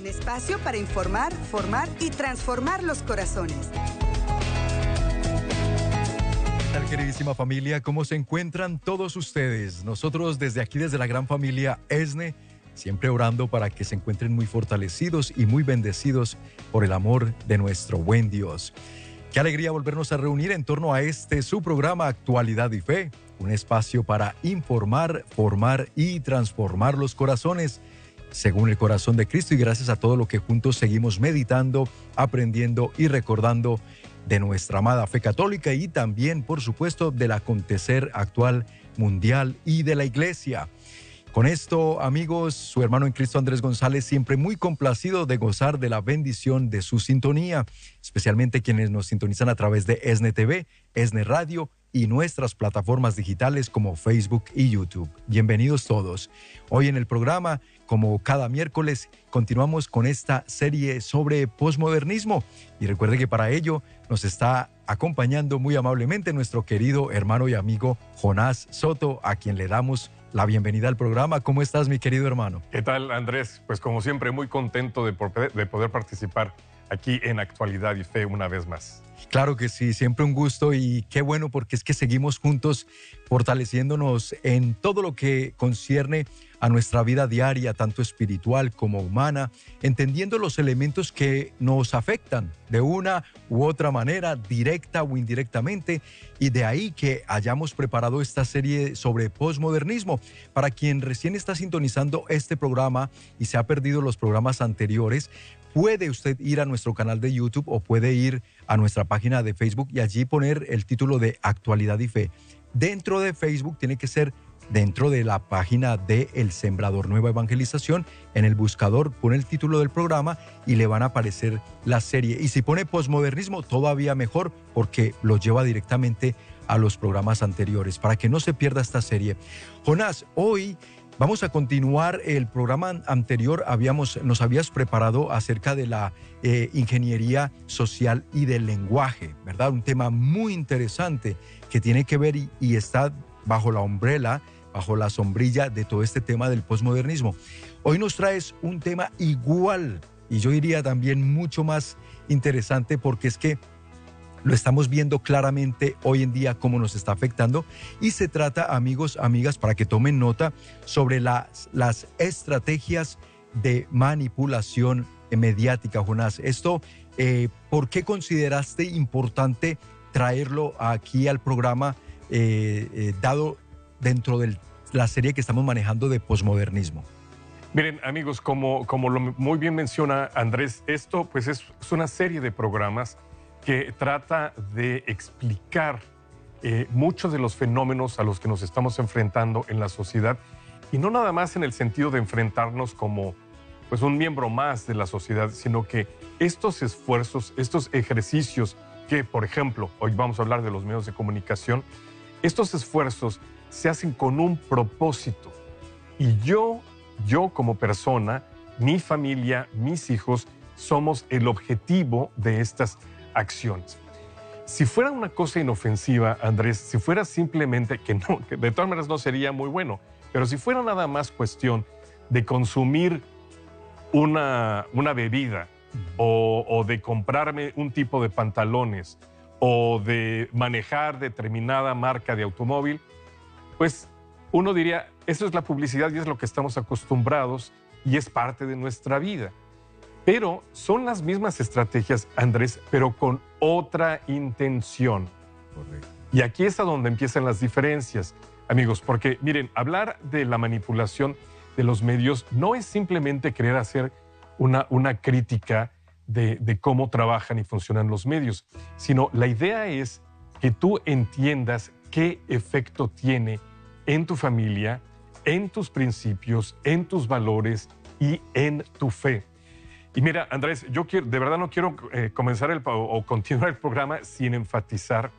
Un espacio para informar, formar y transformar los corazones. ¿Qué tal, queridísima familia? ¿Cómo se encuentran todos ustedes? Nosotros desde aquí, desde la gran familia ESNE, siempre orando para que se encuentren muy fortalecidos y muy bendecidos por el amor de nuestro buen Dios. Qué alegría volvernos a reunir en torno a este su programa Actualidad y Fe, un espacio para informar, formar y transformar los corazones según el corazón de Cristo y gracias a todo lo que juntos seguimos meditando, aprendiendo y recordando de nuestra amada fe católica y también, por supuesto, del acontecer actual mundial y de la iglesia. Con esto, amigos, su hermano en Cristo Andrés González, siempre muy complacido de gozar de la bendición de su sintonía, especialmente quienes nos sintonizan a través de ESNE TV, Radio y nuestras plataformas digitales como Facebook y YouTube. Bienvenidos todos. Hoy en el programa, como cada miércoles, continuamos con esta serie sobre posmodernismo y recuerde que para ello nos está acompañando muy amablemente nuestro querido hermano y amigo Jonás Soto, a quien le damos la bienvenida al programa. ¿Cómo estás, mi querido hermano? ¿Qué tal, Andrés? Pues como siempre, muy contento de, de poder participar aquí en Actualidad y Fe una vez más. Claro que sí, siempre un gusto y qué bueno porque es que seguimos juntos fortaleciéndonos en todo lo que concierne a nuestra vida diaria, tanto espiritual como humana, entendiendo los elementos que nos afectan de una u otra manera, directa o indirectamente, y de ahí que hayamos preparado esta serie sobre posmodernismo. Para quien recién está sintonizando este programa y se ha perdido los programas anteriores, puede usted ir a nuestro canal de YouTube o puede ir a nuestra página de Facebook y allí poner el título de Actualidad y Fe. Dentro de Facebook tiene que ser dentro de la página de El Sembrador Nueva Evangelización. En el buscador pone el título del programa y le van a aparecer la serie. Y si pone posmodernismo, todavía mejor porque lo lleva directamente a los programas anteriores para que no se pierda esta serie. Jonás, hoy Vamos a continuar el programa anterior. Habíamos, nos habías preparado acerca de la eh, ingeniería social y del lenguaje, ¿verdad? Un tema muy interesante que tiene que ver y, está bajo la umbrella, bajo la sombrilla de todo este tema del posmodernismo. Hoy nos traes un tema igual y yo diría también mucho más interesante porque es que lo estamos viendo claramente hoy en día cómo nos está afectando y se trata, amigos, amigas, para que tomen nota sobre las, las estrategias de manipulación mediática, Jonás. Esto, eh, ¿por qué consideraste importante traerlo aquí al programa, eh, eh, dado dentro de la serie que estamos manejando de posmodernismo? Miren, amigos, como, como lo muy bien menciona Andrés, esto pues es, es una serie de programas que trata de explicar eh, muchos de los fenómenos a los que nos estamos enfrentando en la sociedad y no nada más en el sentido de enfrentarnos como pues un miembro más de la sociedad, sino que estos esfuerzos, estos ejercicios que, por ejemplo, hoy vamos a hablar de los medios de comunicación, estos esfuerzos se hacen con un propósito. Y yo, yo como persona, mi familia, mis hijos, somos el objetivo de estas acciones. Si fuera una cosa inofensiva, Andrés, si fuera simplemente, que no, que de todas maneras no sería muy bueno, pero si fuera nada más cuestión de consumir una, una bebida o, o de comprarme un tipo de pantalones o de manejar determinada marca de automóvil, pues uno diría, eso es la publicidad y es lo que estamos acostumbrados y es parte de nuestra vida. Pero son las mismas estrategias, Andrés, pero con otra intención. Y aquí es a donde empiezan las diferencias, amigos, porque miren, hablar de la manipulación de los medios no es simplemente querer hacer una, una crítica de, de cómo trabajan y funcionan los medios, sino la idea es que tú entiendas qué efecto tiene en tu familia, en tus principios, en tus valores y en tu fe. Y mira, Andrés, yo quiero, de verdad no quiero eh, comenzar el, o, continuar el programa sin enfatizar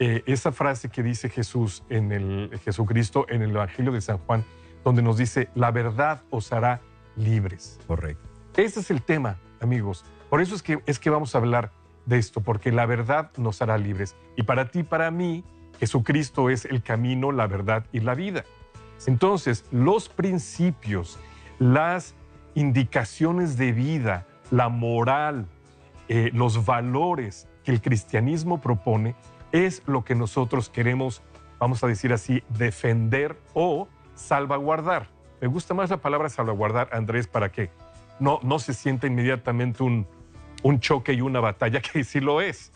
eh, esa frase que dice Jesús en el Jesucristo en el Evangelio de San Juan, donde nos dice, la verdad os hará libres. Correcto. Ese es el tema, amigos. Por eso es que, es que vamos a hablar de esto, porque la verdad nos hará libres. Y para ti, para mí, Jesucristo es el camino, la verdad y la vida. Entonces, los principios, las indicaciones de vida, la moral, eh, los valores que el cristianismo propone, es lo que nosotros queremos, vamos a decir así, defender o salvaguardar. Me gusta más la palabra salvaguardar, Andrés, para que no, no se sienta inmediatamente un, un choque y una batalla, que sí lo es.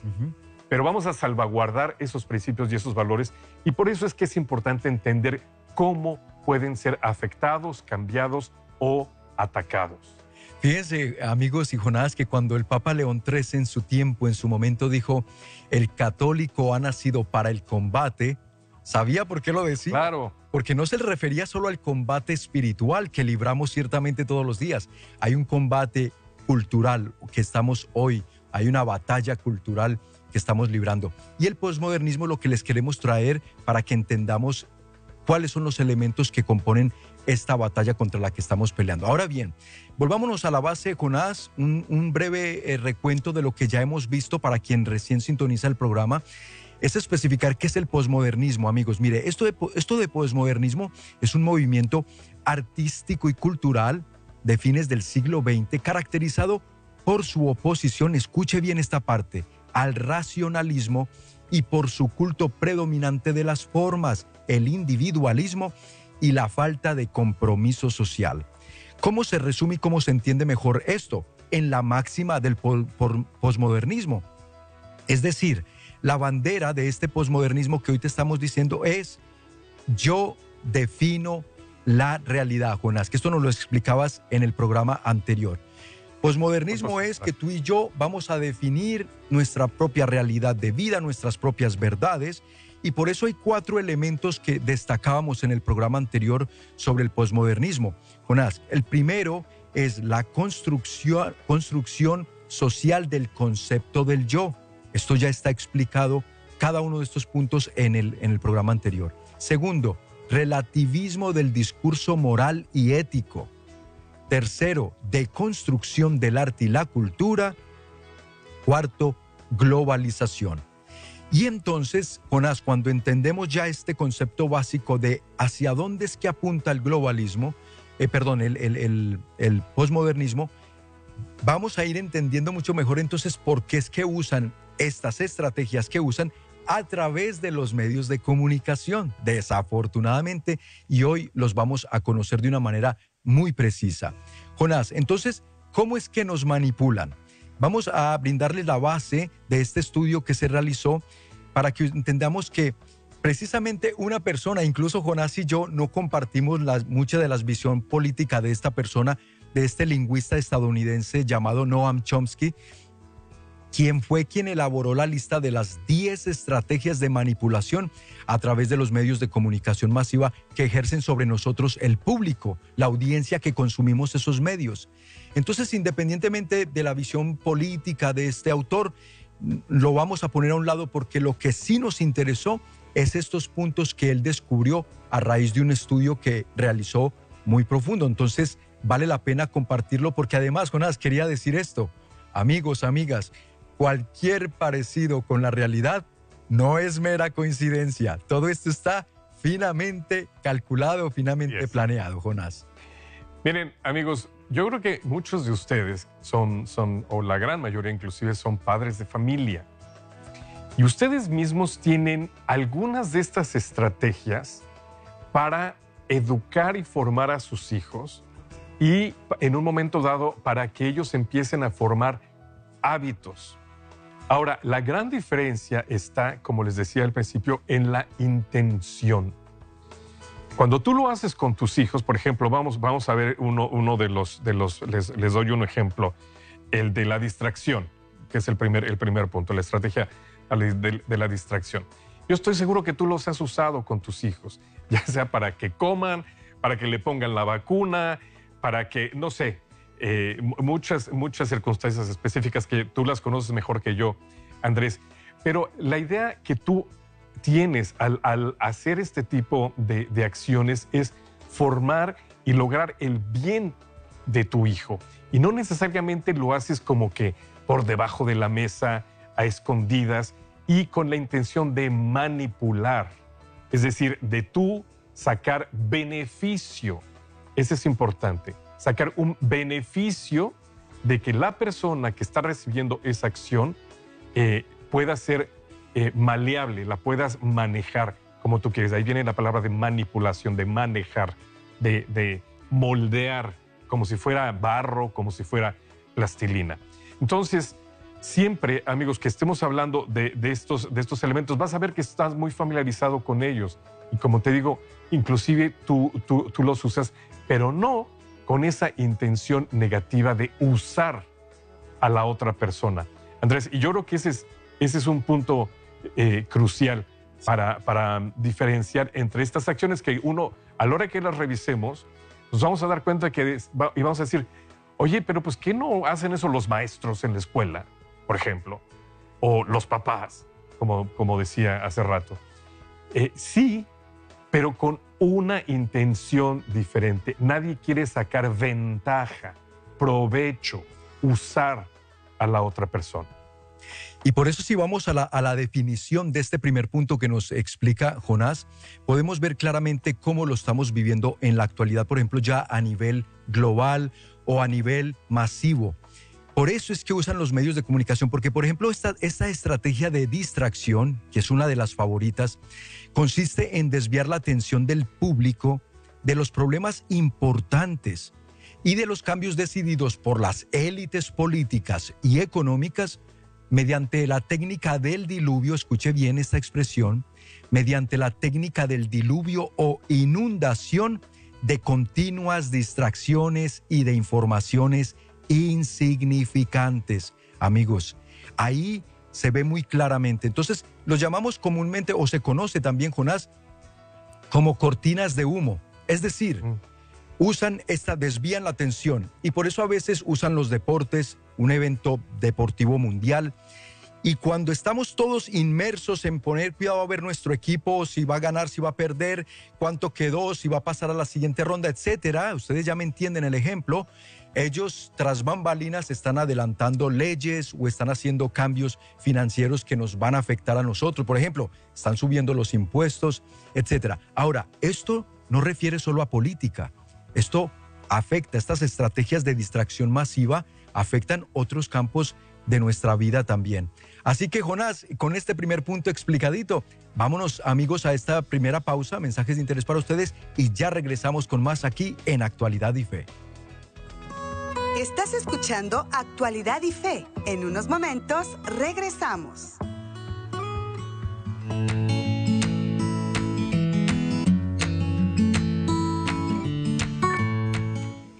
Pero vamos a salvaguardar esos principios y esos valores. Y por eso es que es importante entender cómo pueden ser afectados, cambiados o atacados. Fíjense, amigos y Jonás, que cuando el Papa León XIII en su tiempo, en su momento, dijo, el católico ha nacido para el combate, ¿sabía por qué lo decía? Claro. Porque no se le refería solo al combate espiritual que libramos ciertamente todos los días. Hay un combate cultural que estamos hoy, hay una batalla cultural que estamos librando. Y el posmodernismo lo que les queremos traer para que entendamos cuáles son los elementos que componen esta batalla contra la que estamos peleando. Ahora bien, volvámonos a la base, Jonás, un, un breve eh, recuento de lo que ya hemos visto para quien recién sintoniza el programa. Es especificar qué es el posmodernismo, amigos. Mire, esto de, esto de posmodernismo es un movimiento artístico y cultural de fines del siglo XX caracterizado por su oposición, escuche bien esta parte, al racionalismo y por su culto predominante de las formas, el individualismo y la falta de compromiso social. ¿Cómo se resume y cómo se entiende mejor esto? En la máxima del posmodernismo. Es decir, la bandera de este posmodernismo que hoy te estamos diciendo es yo defino la realidad, Jonás, que esto nos lo explicabas en el programa anterior. Posmodernismo es que tú y yo vamos a definir nuestra propia realidad de vida, nuestras propias verdades, y por eso hay cuatro elementos que destacábamos en el programa anterior sobre el posmodernismo. Jonás, el primero es la construcción, construcción social del concepto del yo. Esto ya está explicado cada uno de estos puntos en el, en el programa anterior. Segundo, relativismo del discurso moral y ético. Tercero, deconstrucción del arte y la cultura. Cuarto, globalización. Y entonces, Jonás, cuando entendemos ya este concepto básico de hacia dónde es que apunta el globalismo, eh, perdón, el, el, el posmodernismo, vamos a ir entendiendo mucho mejor entonces por qué es que usan estas estrategias que usan a través de los medios de comunicación, desafortunadamente, y hoy los vamos a conocer de una manera muy precisa. Jonás, entonces, ¿cómo es que nos manipulan? Vamos a brindarles la base de este estudio que se realizó para que entendamos que precisamente una persona, incluso Jonás y yo, no compartimos mucha de la visión política de esta persona, de este lingüista estadounidense llamado Noam Chomsky, quien fue quien elaboró la lista de las 10 estrategias de manipulación a través de los medios de comunicación masiva que ejercen sobre nosotros el público, la audiencia que consumimos esos medios. Entonces, independientemente de la visión política de este autor, lo vamos a poner a un lado porque lo que sí nos interesó es estos puntos que él descubrió a raíz de un estudio que realizó muy profundo. Entonces, vale la pena compartirlo porque además, Jonás, quería decir esto. Amigos, amigas, cualquier parecido con la realidad no es mera coincidencia. Todo esto está finamente calculado, finamente planeado, Jonás. Miren, amigos, yo creo que muchos de ustedes son, son, o la gran mayoría inclusive, son padres de familia. Y ustedes mismos tienen algunas de estas estrategias para educar y formar a sus hijos y en un momento dado para que ellos empiecen a formar hábitos, Ahora, la gran diferencia está, como les decía al principio, en la intención. Cuando tú lo haces con tus hijos, por ejemplo, vamos, vamos a ver uno, de los, de los les, les, doy un ejemplo, el de la distracción, que es el primer, el primer punto, la estrategia de, de la distracción. Yo estoy seguro que tú los has usado con tus hijos, ya sea para que coman, para que le pongan la vacuna, para que, no sé, eh, muchas, muchas circunstancias específicas que tú las conoces mejor que yo, Andrés. Pero la idea que tú tienes al, hacer este tipo de, de, acciones es formar y lograr el bien de tu hijo. Y no necesariamente lo haces como que por debajo de la mesa, a escondidas y con la intención de manipular. Es decir, de tú sacar beneficio. Eso es importante sacar un beneficio de que la persona que está recibiendo esa acción eh, pueda ser eh, maleable, la puedas manejar como tú quieres. Ahí viene la palabra de manipulación, de manejar, de, moldear, como si fuera barro, como si fuera plastilina. Entonces, siempre, amigos, que estemos hablando de, estos, de estos elementos, vas a ver que estás muy familiarizado con ellos. Y como te digo, inclusive tú, tú, tú los usas, pero no con esa intención negativa de usar a la otra persona. Andrés, y yo creo que ese es, un punto eh, crucial para, diferenciar entre estas acciones que uno, a la hora que las revisemos, nos vamos a dar cuenta que y vamos a decir, oye, pero pues ¿qué no hacen eso los maestros en la escuela, por ejemplo? O los papás, como, como decía hace rato. Eh, sí, pero con una intención diferente. Nadie quiere sacar ventaja, provecho, usar a la otra persona. Y por eso si vamos a la, definición de este primer punto que nos explica Jonás, podemos ver claramente cómo lo estamos viviendo en la actualidad, por ejemplo, ya a nivel global o a nivel masivo. Por eso es que usan los medios de comunicación, porque por ejemplo esta, estrategia de distracción, que es una de las favoritas, consiste en desviar la atención del público de los problemas importantes y de los cambios decididos por las élites políticas y económicas mediante la técnica del diluvio, escuche bien esta expresión, mediante la técnica del diluvio o inundación de continuas distracciones y de informaciones insignificantes. Amigos, ahí se ve muy claramente. Entonces, los llamamos comúnmente, o se conoce también, Jonás, como cortinas de humo. Es decir, mm. usan esta, desvían la atención y por eso a veces usan los deportes, un evento deportivo mundial. Y cuando estamos todos inmersos en poner cuidado a ver nuestro equipo, si va a ganar, si va a perder, cuánto quedó, si va a pasar a la siguiente ronda, etcétera, ustedes ya me entienden el ejemplo. Ellos tras bambalinas están adelantando leyes o están haciendo cambios financieros que nos van a afectar a nosotros. Por ejemplo, están subiendo los impuestos, etcétera. Ahora, esto no refiere solo a política. Esto afecta estas estrategias de distracción masiva afectan otros campos de nuestra vida también. Así que Jonás, con este primer punto explicadito, vámonos amigos a esta primera pausa, mensajes de interés para ustedes y ya regresamos con más aquí en Actualidad y Fe. Estás escuchando Actualidad y Fe. En unos momentos regresamos.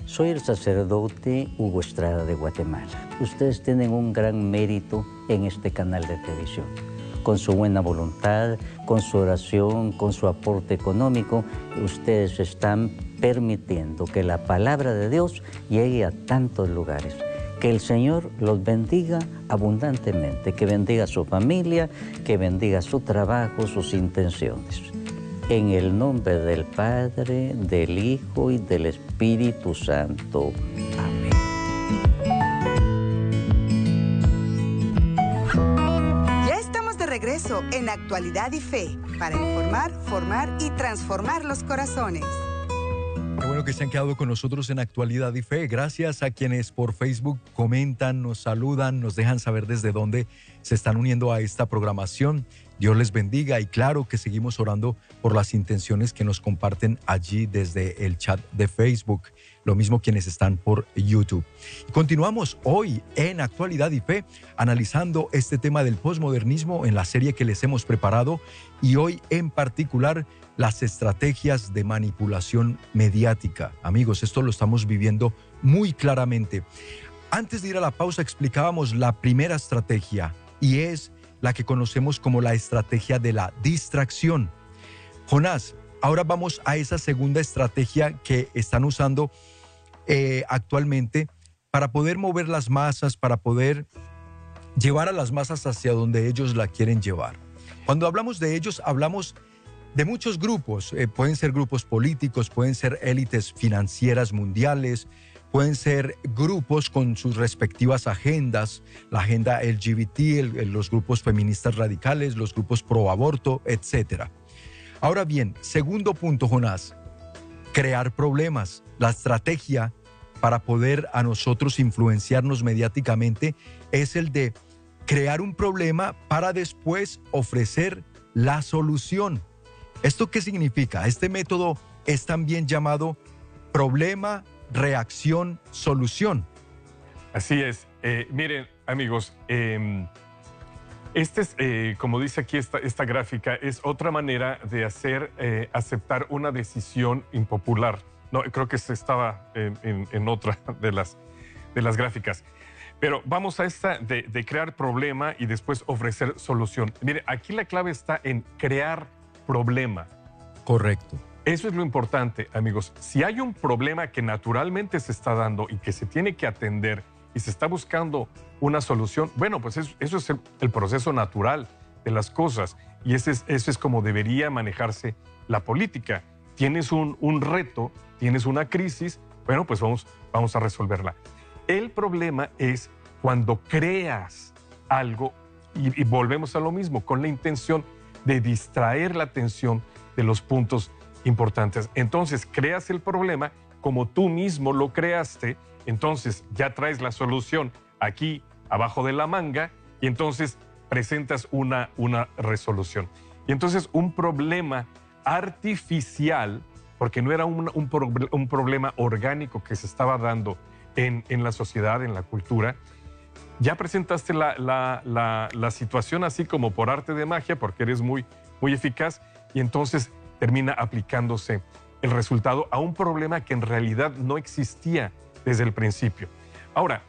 Soy el sacerdote Hugo Estrada de Guatemala. Ustedes tienen un gran mérito en este canal de televisión. Con su buena voluntad, con su oración, con su aporte económico, ustedes están permitiendo que la palabra de Dios llegue a tantos lugares. Que el Señor los bendiga abundantemente, que bendiga su familia, que bendiga su trabajo, sus intenciones. En el nombre del Padre, del Hijo y del Espíritu Santo. Amén. Ya estamos de regreso en Actualidad y Fe para informar, formar y transformar los corazones. Qué bueno que se han quedado con nosotros en Actualidad y Fe. Gracias a quienes por Facebook comentan, nos saludan, nos dejan saber desde dónde se están uniendo a esta programación. Dios les bendiga y claro que seguimos orando por las intenciones que nos comparten allí desde el chat de Facebook, lo mismo quienes están por YouTube. continuamos hoy en Actualidad y Fe analizando este tema del posmodernismo en la serie que les hemos preparado y hoy en particular las estrategias de manipulación mediática. Amigos, esto lo estamos viviendo muy claramente. Antes de ir a la pausa explicábamos la primera estrategia y es la que conocemos como la estrategia de la distracción. Jonás, ahora vamos a esa segunda estrategia que están usando eh, actualmente para poder mover las masas, para poder llevar a las masas hacia donde ellos la quieren llevar. Cuando hablamos de ellos, hablamos de muchos grupos. Eh, pueden ser grupos políticos, pueden ser élites financieras mundiales, pueden ser grupos con sus respectivas agendas, la agenda LGBT, los grupos feministas radicales, los grupos pro aborto, etc. Ahora bien, segundo punto, Jonás, crear problemas. La estrategia para poder a nosotros influenciarnos mediáticamente es el de crear un problema para después ofrecer la solución. ¿Esto qué significa? Este método es también llamado problema, reacción, solución. Así es. Eh, miren, amigos, em, este es, eh, como dice aquí esta, esta, gráfica, es otra manera de hacer eh, aceptar una decisión impopular. No, creo que se estaba en, otra de las, de las gráficas. Pero vamos a esta de, de, crear problema y después ofrecer solución. Mire, aquí la clave está en crear problema. Correcto. Eso es lo importante, amigos. Si hay un problema que naturalmente se está dando y que se tiene que atender y se está buscando una solución, bueno, pues eso, es el, proceso natural de las cosas y ese es, como debería manejarse la política. Tienes un, reto, tienes una crisis, bueno, pues vamos, a resolverla. El problema es cuando creas algo y volvemos a lo mismo, con la intención de distraer la atención de los puntos importantes. Entonces, creas el problema como tú mismo lo creaste entonces ya traes la solución aquí abajo de la manga y entonces presentas una, una resolución. Y entonces un problema artificial, porque no era un, un, problema orgánico que se estaba dando en, en, la sociedad, en la cultura, ya presentaste la, la, la, situación así como por arte de magia, porque eres muy, muy eficaz, y entonces termina aplicándose el resultado a un problema que en realidad no existía desde el principio. Ahora,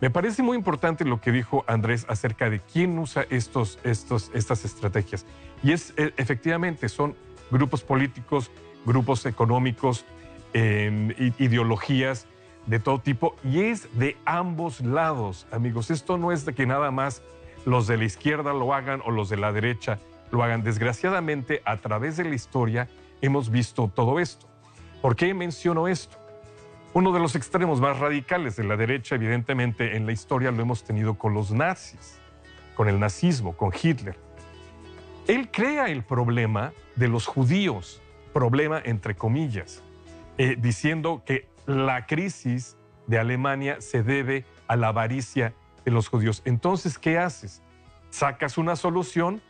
me parece muy importante lo que dijo Andrés acerca de quién usa estos, estos, estas estrategias. Y es e, efectivamente, son grupos políticos, grupos económicos, em, ideologías de todo tipo. Y es de ambos lados, amigos. Esto no es de que nada más los de la izquierda lo hagan o los de la derecha lo hagan. Desgraciadamente, a través de la historia hemos visto todo esto. ¿Por qué menciono esto? Uno de los extremos más radicales de la derecha, evidentemente, en la historia lo hemos tenido con los nazis, con el nazismo, con Hitler. Él crea el problema de los judíos, problema entre comillas, eh, diciendo que la crisis de Alemania se debe a la avaricia de los judíos. Entonces, ¿qué haces? Sacas una solución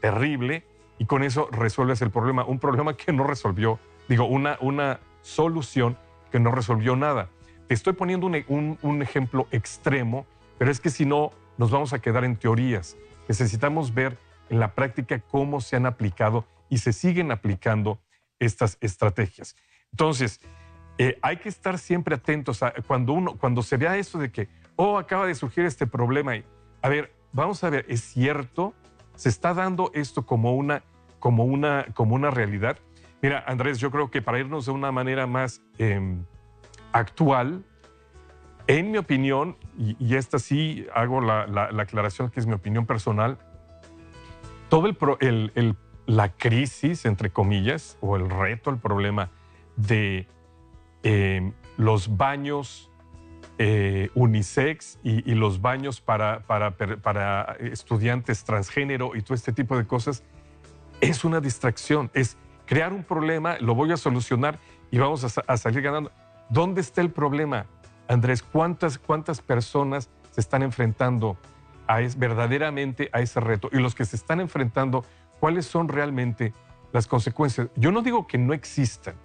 terrible y con eso resuelves el problema. Un problema que no resolvió, digo, una, una solución que no resolvió nada. Te estoy poniendo un, ejemplo extremo, pero es que si no, nos vamos a quedar en teorías. Necesitamos ver en la práctica cómo se han aplicado y se siguen aplicando estas estrategias. Entonces, eh, hay que estar siempre atentos a cuando uno, cuando se vea eso de que, oh, acaba de surgir este problema. Y, a ver, vamos a ver, ¿es cierto? ¿Se está dando esto como una, como una, como una realidad? Mira, Andrés, yo creo que para irnos de una manera más em, actual, en mi opinión, y, esta sí hago la, aclaración que es mi opinión personal, todo el, la crisis, entre comillas, o el reto, el problema de em, los baños eh, unisex y, los baños para, para, para estudiantes transgénero y todo este tipo de cosas, es una distracción, es crear un problema, lo voy a solucionar y vamos a, salir ganando. ¿Dónde está el problema, Andrés? ¿Cuántas, cuántas personas se están enfrentando a es, verdaderamente a ese reto? Y los que se están enfrentando, ¿cuáles son realmente las consecuencias? Yo no digo que no existan,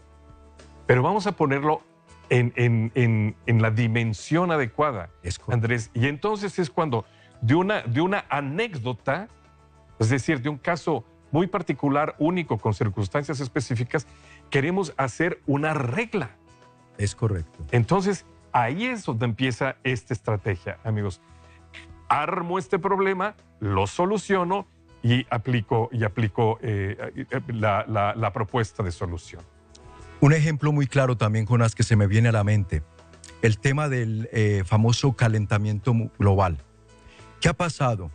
pero vamos a ponerlo en, en, en, la dimensión adecuada, Andrés. Y entonces es cuando de una, de una anécdota, es decir, de un caso muy particular, único, con circunstancias específicas, queremos hacer una regla. Es correcto. Entonces, ahí es donde empieza esta estrategia, amigos. Armo este problema, lo soluciono y aplico, y aplico eh, eh, la, propuesta de solución. Un ejemplo muy claro también, con las que se me viene a la mente, el tema del eh, famoso calentamiento global. ¿Qué ha pasado?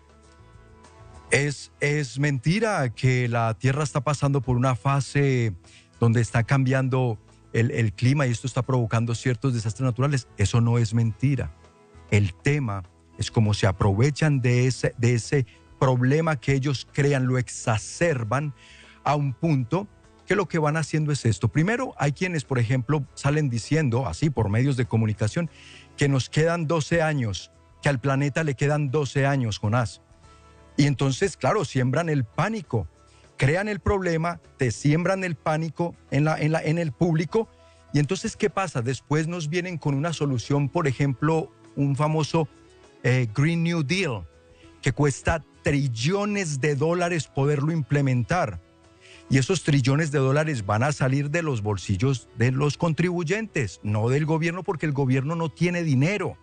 Es, es mentira que la Tierra está pasando por una fase donde está cambiando el, clima y esto está provocando ciertos desastres naturales. Eso no es mentira. El tema es cómo se aprovechan de ese, de ese problema que ellos crean, lo exacerban a un punto lo que van haciendo es esto. Primero, hay quienes, por ejemplo, salen diciendo, así por medios de comunicación, que nos quedan 12 años, que al planeta le quedan 12 años, Jonás. Y entonces, claro, siembran el pánico, crean el problema, te siembran el pánico en, la, en, la, en el público. Y entonces, ¿qué pasa? Después nos vienen con una solución, por ejemplo, un famoso eh, Green New Deal, que cuesta trillones de dólares poderlo implementar. Y esos trillones de dólares van a salir de los bolsillos de los contribuyentes, no del gobierno, porque el gobierno no tiene dinero,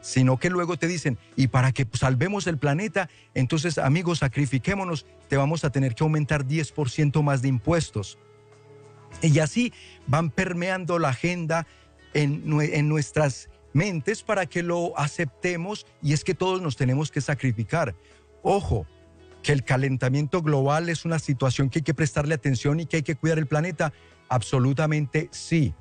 sino que luego te dicen, y para que salvemos el planeta, entonces amigos, sacrifiquémonos, te vamos a tener que aumentar 10% más de impuestos. Y así van permeando la agenda en, en nuestras mentes para que lo aceptemos y es que todos nos tenemos que sacrificar. Ojo, que el calentamiento global es una situación que hay que prestarle atención y que hay que cuidar el planeta? Absolutamente sí.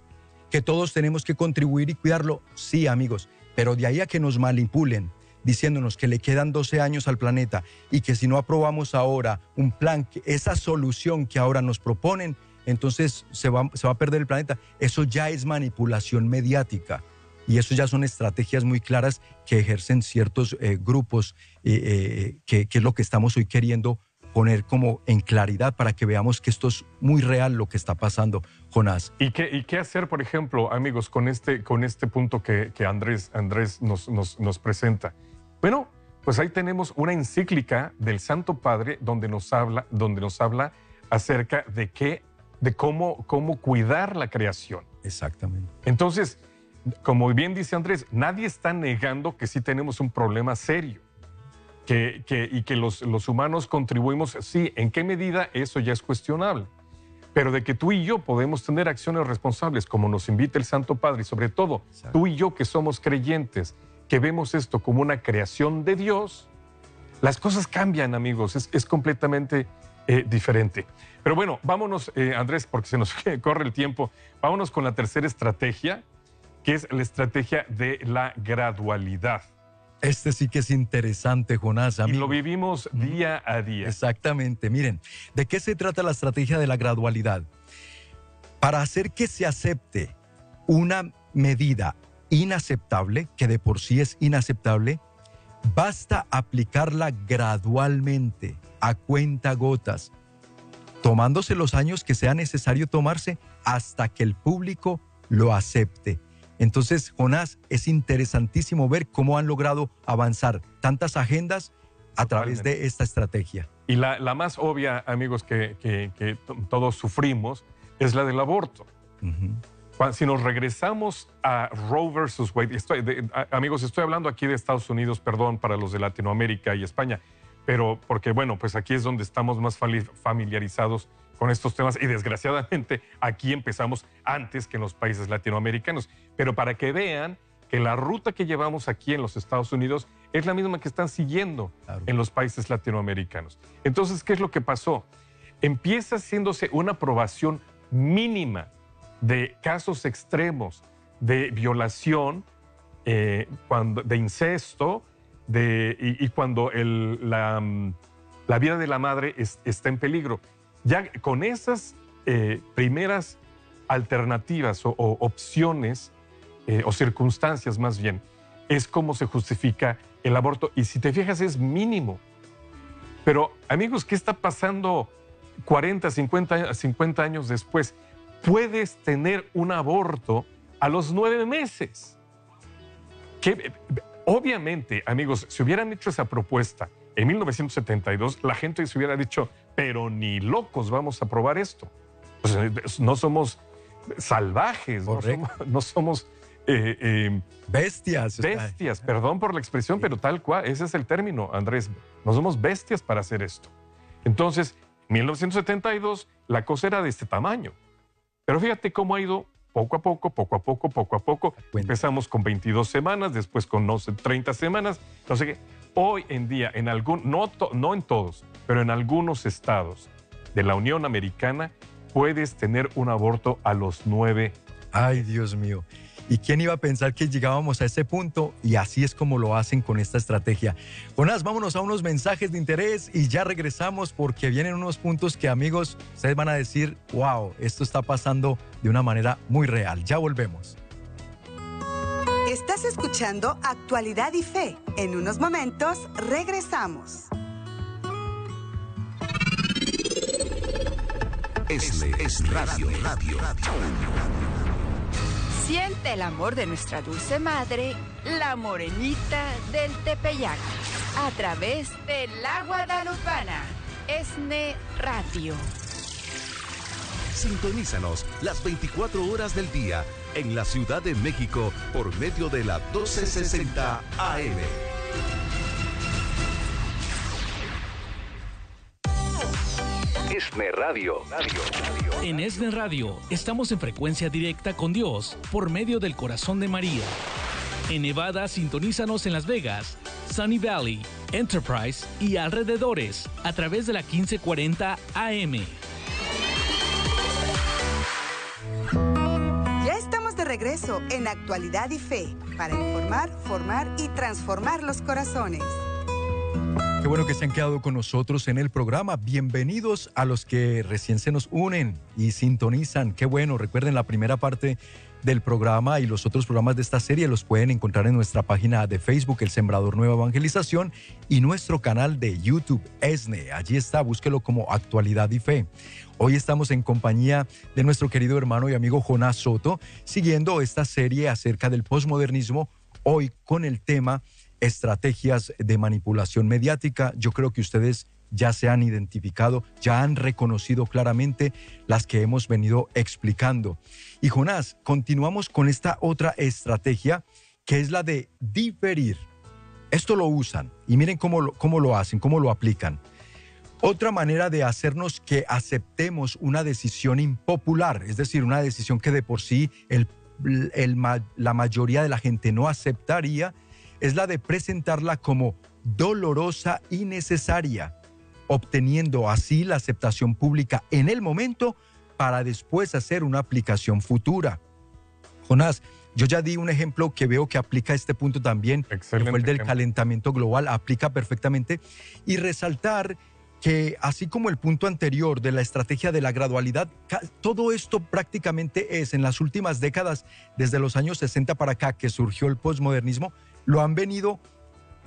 Que todos tenemos que contribuir y cuidarlo, sí, amigos. Pero de ahí a que nos manipulen diciéndonos que le quedan 12 años al planeta y que si no aprobamos ahora un plan, esa solución que ahora nos proponen, entonces se va, se va a perder el planeta. Eso ya es manipulación mediática. Y eso ya son estrategias muy claras que ejercen ciertos eh, grupos, eh, eh, que, es lo que estamos hoy queriendo poner como en claridad para que veamos que esto es muy real lo que está pasando, Jonás. ¿Y qué, y qué hacer, por ejemplo, amigos, con este, con este punto que, que Andrés, Andrés nos, nos, nos presenta? Bueno, pues ahí tenemos una encíclica del Santo Padre donde nos habla, donde nos habla acerca de qué, de cómo, cómo cuidar la creación. Exactamente. Entonces, como bien dice Andrés, nadie está negando que sí tenemos un problema serio. Que, y que los, los, humanos contribuimos, sí, ¿en qué medida? Eso ya es cuestionable. Pero de que tú y yo podemos tener acciones responsables, como nos invita el Santo Padre, y sobre todo tú y yo que somos creyentes, que vemos esto como una creación de Dios, las cosas cambian, amigos, es, completamente eh, diferente. Pero bueno, vámonos, eh, Andrés, porque se nos corre el tiempo, vámonos con la tercera estrategia, que es la estrategia de la gradualidad. Este sí que es interesante, Jonás. Y lo vivimos día a día. Exactamente. Miren, ¿de qué se trata la estrategia de la gradualidad? Para hacer que se acepte una medida inaceptable, que de por sí es inaceptable, basta aplicarla gradualmente, a cuenta gotas, tomándose los años que sea necesario tomarse hasta que el público lo acepte. Entonces, Jonás, es interesantísimo ver cómo han logrado avanzar tantas agendas a través de esta estrategia. Y la, más obvia, amigos, que, todos sufrimos es la del aborto. si nos regresamos a Roe versus Wade, amigos, estoy hablando aquí de Estados Unidos, perdón, para los de Latinoamérica y España, pero porque, bueno, pues aquí es donde estamos más familiarizados con estos temas y desgraciadamente aquí empezamos antes que en los países latinoamericanos. Pero para que vean que la ruta que llevamos aquí en los Estados Unidos es la misma que están siguiendo en los países latinoamericanos. Entonces, ¿qué es lo que pasó? Empieza haciéndose una aprobación mínima de casos extremos de violación, eh, cuando, de incesto, de, y, cuando la, la, vida de la madre está en peligro. Ya con esas eh, primeras alternativas o, opciones eh, o circunstancias más bien, es como se justifica el aborto. Y si te fijas, es mínimo. Pero amigos, ¿qué está pasando 40, 50, 50 años después? Puedes tener un aborto a los nueve meses. Que, obviamente, amigos, si hubieran hecho esa propuesta en 1972, la gente se hubiera dicho, pero ni locos vamos a probar esto. no somos salvajes, no somos, eh, eh, bestias. Bestias, perdón por la expresión, pero tal cual, ese es el término, Andrés. No somos bestias para hacer esto. Entonces, 1972, la cosa era de este tamaño. Pero fíjate cómo ha ido poco a poco, poco a poco, poco a poco. Empezamos con 22 semanas, después con no sé, 30 semanas. Entonces, hoy en día, en algún, no, en todos, pero en algunos estados de la Unión Americana, puedes tener un aborto a los nueve. Ay, Dios mío. ¿Y quién iba a pensar que llegábamos a ese punto? Y así es como lo hacen con esta estrategia. Jonás, vámonos a unos mensajes de interés y ya regresamos porque vienen unos puntos que amigos, ustedes van a decir, wow, esto está pasando de una manera muy real. Ya volvemos. Estás escuchando Actualidad y Fe. En unos momentos regresamos. Este es Radio, Radio, Siente el amor de nuestra dulce madre, la morenita del Tepeyac, a través de la Guadalupana. ESNE Radio. Sintonízanos las 24 horas del día en la Ciudad de México por medio de la 1260 AM. ESNE Radio. En ESNE Radio estamos en frecuencia directa con Dios por medio del corazón de María. En Nevada, sintonízanos en Las Vegas, Sunny Valley, Enterprise y alrededores a través de la 1540 AM. En Actualidad y Fe para informar, formar y transformar los corazones. Qué bueno que se han quedado con nosotros en el programa. Bienvenidos a los que recién se nos unen y sintonizan. Qué bueno. Recuerden la primera parte del programa y los otros programas de esta serie los pueden encontrar en nuestra página de Facebook, El Sembrador Nueva Evangelización, y nuestro canal de YouTube, ESNE. Allí está, búsquelo como Actualidad y Fe. Hoy estamos en compañía de nuestro querido hermano y amigo Jonás Soto, siguiendo esta serie acerca del posmodernismo, hoy con el tema estrategias de manipulación mediática. Yo creo que ustedes ya se han identificado, ya han reconocido claramente las que hemos venido explicando. Y Jonás, continuamos con esta otra estrategia que es la de diferir. Esto lo usan y miren cómo lo, cómo lo hacen, cómo lo aplican. Otra manera de hacernos que aceptemos una decisión impopular, es decir, una decisión que de por sí el, la mayoría de la gente no aceptaría, es la de presentarla como dolorosa y necesaria, obteniendo así la aceptación pública en el momento para después hacer una aplicación futura. Jonás, yo ya di un ejemplo que veo que aplica este punto también, fue el del calentamiento global, aplica perfectamente, y resaltar que así como el punto anterior de la estrategia de la gradualidad, todo esto prácticamente es en las últimas décadas, desde los años 60 para acá que surgió el postmodernismo, lo han venido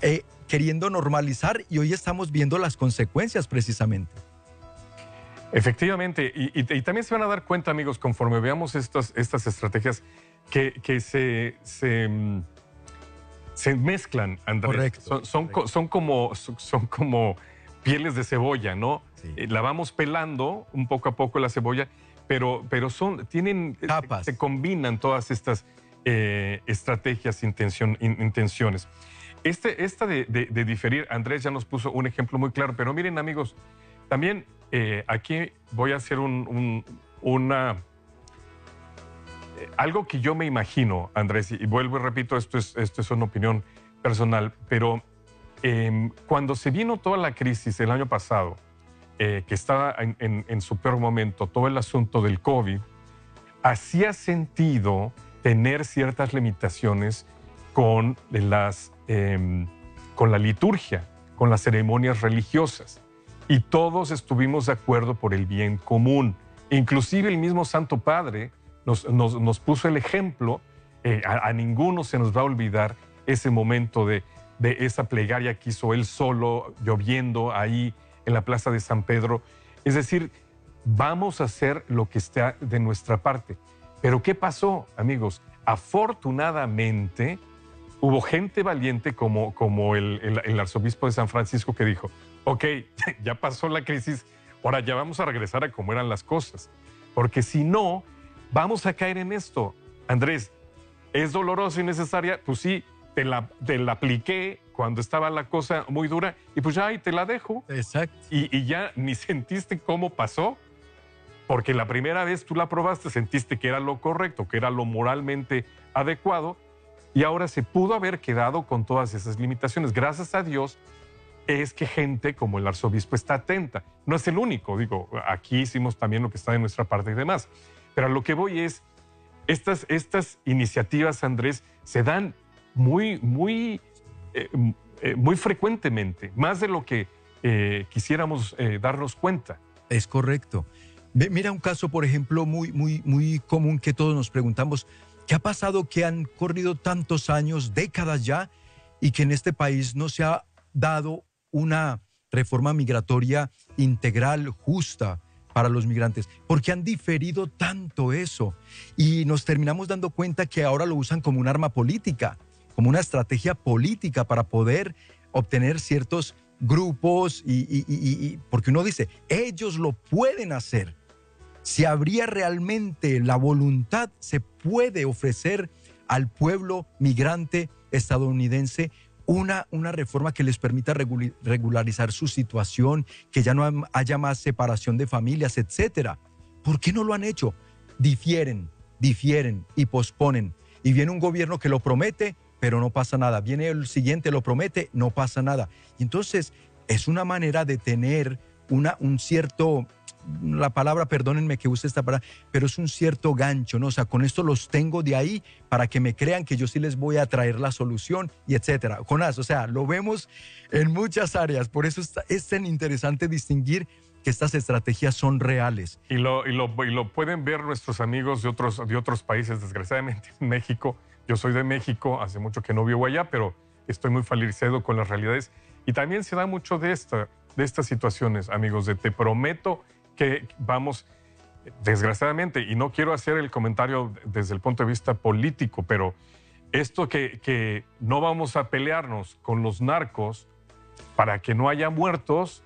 eh, queriendo normalizar y hoy estamos viendo las consecuencias precisamente. Efectivamente, y, también se van a dar cuenta, amigos, conforme veamos estas, estas estrategias, que, se, se, mm, mezclan, Andrés. son, son, como, son como pieles de cebolla, ¿no? Eh, la vamos pelando un poco a poco la cebolla, pero, pero son, tienen, Se, combinan todas estas eh, estrategias, intención, intenciones. Este, esta de, diferir, Andrés ya nos puso un ejemplo muy claro, pero miren amigos, también eh, aquí voy a hacer un, una... Eh, algo que yo me imagino, Andrés, y vuelvo y repito, esto es, esto es una opinión personal, pero em, cuando se vino toda la crisis el año pasado, que estaba en, en su peor momento, todo el asunto del COVID, hacía sentido tener ciertas limitaciones con, las, em, con la liturgia, con las ceremonias religiosas. Y todos estuvimos de acuerdo por el bien común. Inclusive el mismo Santo Padre nos, nos, puso el ejemplo, eh, a, ninguno se nos va a olvidar ese momento de, de esa plegaria que hizo él solo, lloviendo ahí en la Plaza de San Pedro. Es decir, vamos a hacer lo que está de nuestra parte. Pero ¿qué pasó, amigos? Afortunadamente, hubo gente valiente como, como el, arzobispo de San Francisco que dijo, ok, ya pasó la crisis, ahora ya vamos a regresar a cómo eran las cosas. Porque si no, vamos a caer en esto. Andrés, ¿es doloroso y necesaria? Pues sí, te la, te la apliqué cuando estaba la cosa muy dura y pues ya ahí te la dejo. Exacto. Y, y ya ni sentiste cómo pasó porque la primera vez tú la probaste, sentiste que era lo correcto, que era lo moralmente adecuado, y ahora se pudo haber quedado con todas esas limitaciones. Gracias a Dios es que gente como el arzobispo está atenta. No es el único, digo, aquí hicimos también lo que está de nuestra parte y demás. Pero a lo que voy es, estas, estas iniciativas, Andrés, se dan muy, muy, eh, eh, muy frecuentemente, más de lo que eh, quisiéramos darnos cuenta. Es correcto. Mira un caso, por ejemplo, muy, muy, muy común que todos nos preguntamos, ¿qué ha pasado que han corrido tantos años, décadas ya, y que en este país no se ha dado una reforma migratoria integral, justa? para los migrantes, porque han diferido tanto eso y nos terminamos dando cuenta que ahora lo usan como un arma política, como una estrategia política para poder obtener ciertos grupos y, porque uno dice, ellos lo pueden hacer. Si habría realmente la voluntad, se puede ofrecer al pueblo migrante estadounidense una, una reforma que les permita regularizar su situación, que ya no haya más separación de familias, etcétera. ¿Por qué no lo han hecho? Difieren, difieren y posponen. Y viene un gobierno que lo promete, pero no pasa nada. Viene el siguiente, lo promete, no pasa nada. Entonces es una manera de tener una, un cierto la palabra, perdónenme que use esta palabra, pero es un cierto gancho, ¿no? O sea, con esto los tengo de ahí para que me crean que yo sí les voy a traer la solución y etcétera. Jonás, o sea, lo vemos en muchas áreas, por eso es tan interesante distinguir que estas estrategias son reales. Y lo, y lo, y lo pueden ver nuestros amigos de otros, de otros países, desgraciadamente en México. Yo soy de México, hace mucho que no vivo allá, pero estoy muy familiarizado con las realidades. Y también se da mucho de, esta, de estas situaciones, amigos, de te prometo que vamos, desgraciadamente, y no quiero hacer el comentario desde el punto de vista político, pero esto que, que no vamos a pelearnos con los narcos para que no haya muertos.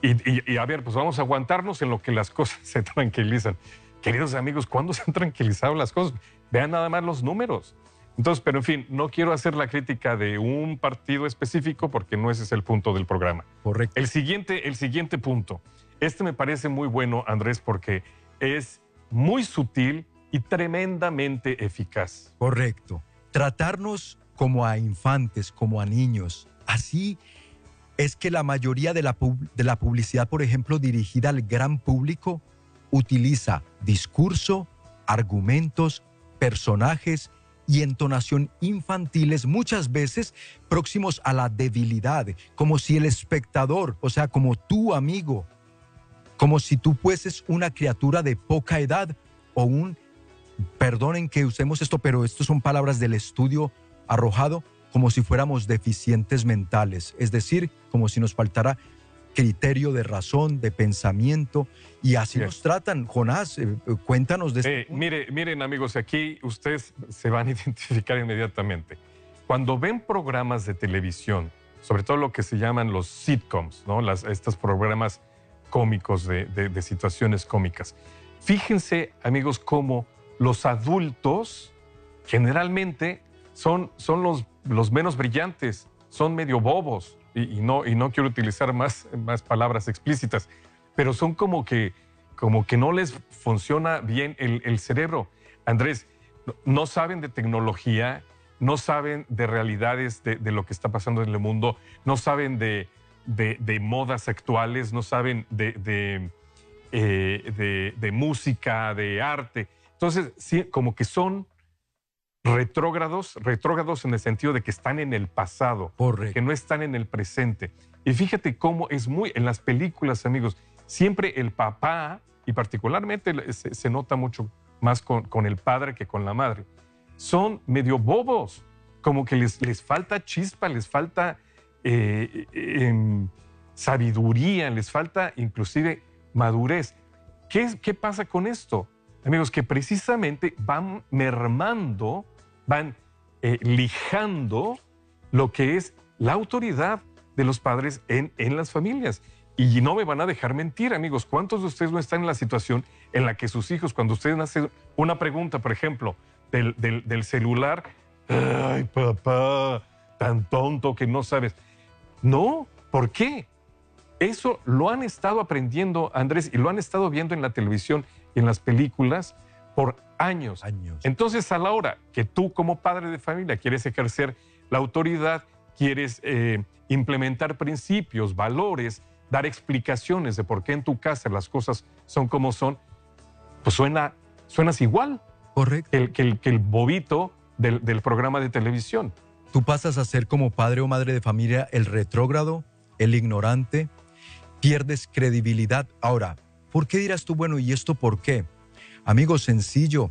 Y, y, a ver, pues vamos a aguantarnos en lo que las cosas se tranquilizan. Queridos amigos, ¿cuándo se han tranquilizado las cosas? Vean nada más los números. Entonces, pero en fin, no quiero hacer la crítica de un partido específico porque no ese es el punto del programa. Correcto. El siguiente, el siguiente punto. Este me parece muy bueno, Andrés, porque es muy sutil y tremendamente eficaz. Correcto. Tratarnos como a infantes, como a niños. Así es que la mayoría de la, de la publicidad, por ejemplo, dirigida al gran público, utiliza discurso, argumentos, personajes y entonación infantiles, muchas veces próximos a la debilidad, como si el espectador, o sea, como tu amigo, como si tú fueses una criatura de poca edad o un, perdonen que usemos esto, pero estas son palabras del estudio arrojado, como si fuéramos deficientes mentales, es decir, como si nos faltara criterio de razón, de pensamiento, y así nos tratan. Jonás, eh, eh, cuéntanos de esto. mire, miren amigos, aquí ustedes se van a identificar inmediatamente. Cuando ven programas de televisión, sobre todo lo que se llaman los sitcoms, ¿no? Las, estos programas cómicos, de, situaciones cómicas. Fíjense, amigos, cómo los adultos generalmente son, son los, los menos brillantes, son medio bobos, y, no, y no quiero utilizar más, más palabras explícitas, pero son como que, como que no les funciona bien el, el cerebro. Andrés, no saben de tecnología, no saben de realidades de, de, lo que está pasando en el mundo, no saben de, de, modas actuales, no saben eh, de, de, música, de arte. Entonces, sí, como que son retrógrados, retrógrados en el sentido de que están en el pasado, que no están en el presente. Y fíjate cómo es muy, en las películas, amigos, siempre el papá, y particularmente se, nota mucho más con, con, el padre que con la madre, son medio bobos, como que les, les falta chispa, les falta eh, sabiduría, les falta inclusive madurez. ¿Qué, ¿Qué pasa con esto? Amigos, que precisamente van mermando, van eh, lijando lo que es la autoridad de los padres en, las familias. Y no me van a dejar mentir, amigos. ¿Cuántos de ustedes no están en la situación en la que sus hijos, cuando ustedes hacen una pregunta, por ejemplo, del, del celular, ay, papá, tan tonto que no sabes. No, ¿por qué? Eso lo han estado aprendiendo, Andrés, y lo han estado viendo en la televisión y en las películas por años. años. Entonces, a la hora que tú como padre de familia quieres ejercer la autoridad, quieres eh, implementar principios, valores, dar explicaciones de por qué en tu casa las cosas son como son, pues suena, suenas igual. Correcto. que el, que el, que el bobito del, del programa de televisión. Tú pasas a ser como padre o madre de familia el retrógrado, el ignorante, pierdes credibilidad. Ahora, ¿por qué dirás tú, bueno, ¿y esto por qué? Amigo, sencillo,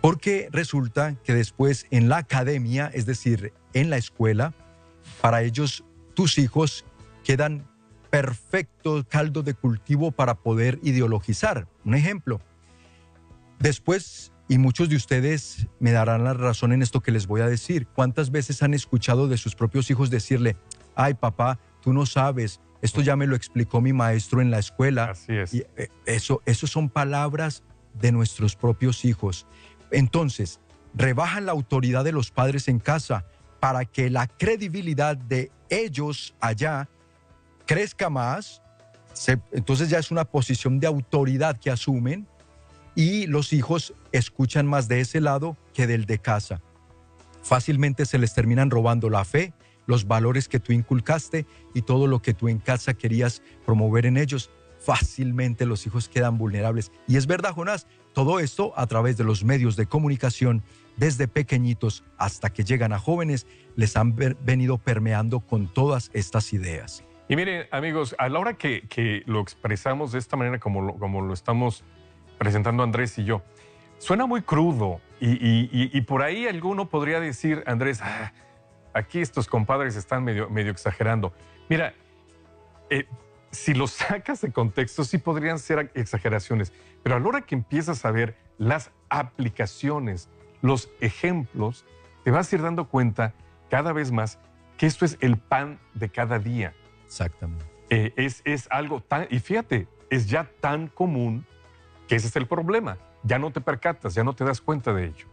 porque resulta que después en la academia, es decir, en la escuela, para ellos tus hijos quedan perfecto caldo de cultivo para poder ideologizar. Un ejemplo. Después, y muchos de ustedes me darán la razón en esto que les voy a decir, ¿cuántas veces han escuchado de sus propios hijos decirle, ay papá, tú no sabes, esto ya me lo explicó mi maestro en la escuela? Así es. Y eh, eso, eso son palabras de nuestros propios hijos. Entonces, rebajan la autoridad de los padres en casa para que la credibilidad de ellos allá crezca más. Se- entonces ya es una posición de autoridad que asumen y los hijos escuchan más de ese lado que del de casa. Fácilmente se les terminan robando la fe, los valores que tú inculcaste y todo lo que tú en casa querías promover en ellos. Fácilmente los hijos quedan vulnerables. Y es verdad, Jonás, todo esto a través de los medios de comunicación, desde pequeñitos hasta que llegan a jóvenes, les han venido permeando con todas estas ideas. Y miren, amigos, a la hora que, que lo expresamos de esta manera como lo, como lo estamos presentando Andrés y yo, suena muy crudo y, y- y- y por ahí alguno podría decir, Andrés, "Ah, aquí estos compadres están medio, medio exagerando. Mira, eh, si los sacas de contexto, sí podrían ser exageraciones, pero a la hora que empiezas a ver las aplicaciones, los ejemplos, te vas a ir dando cuenta cada vez más que esto es el pan de cada día. Exactamente. Eh, es, es algo tan, y fíjate, es ya tan común que ese es el problema. Ya no te percatas, ya no te das cuenta de ello.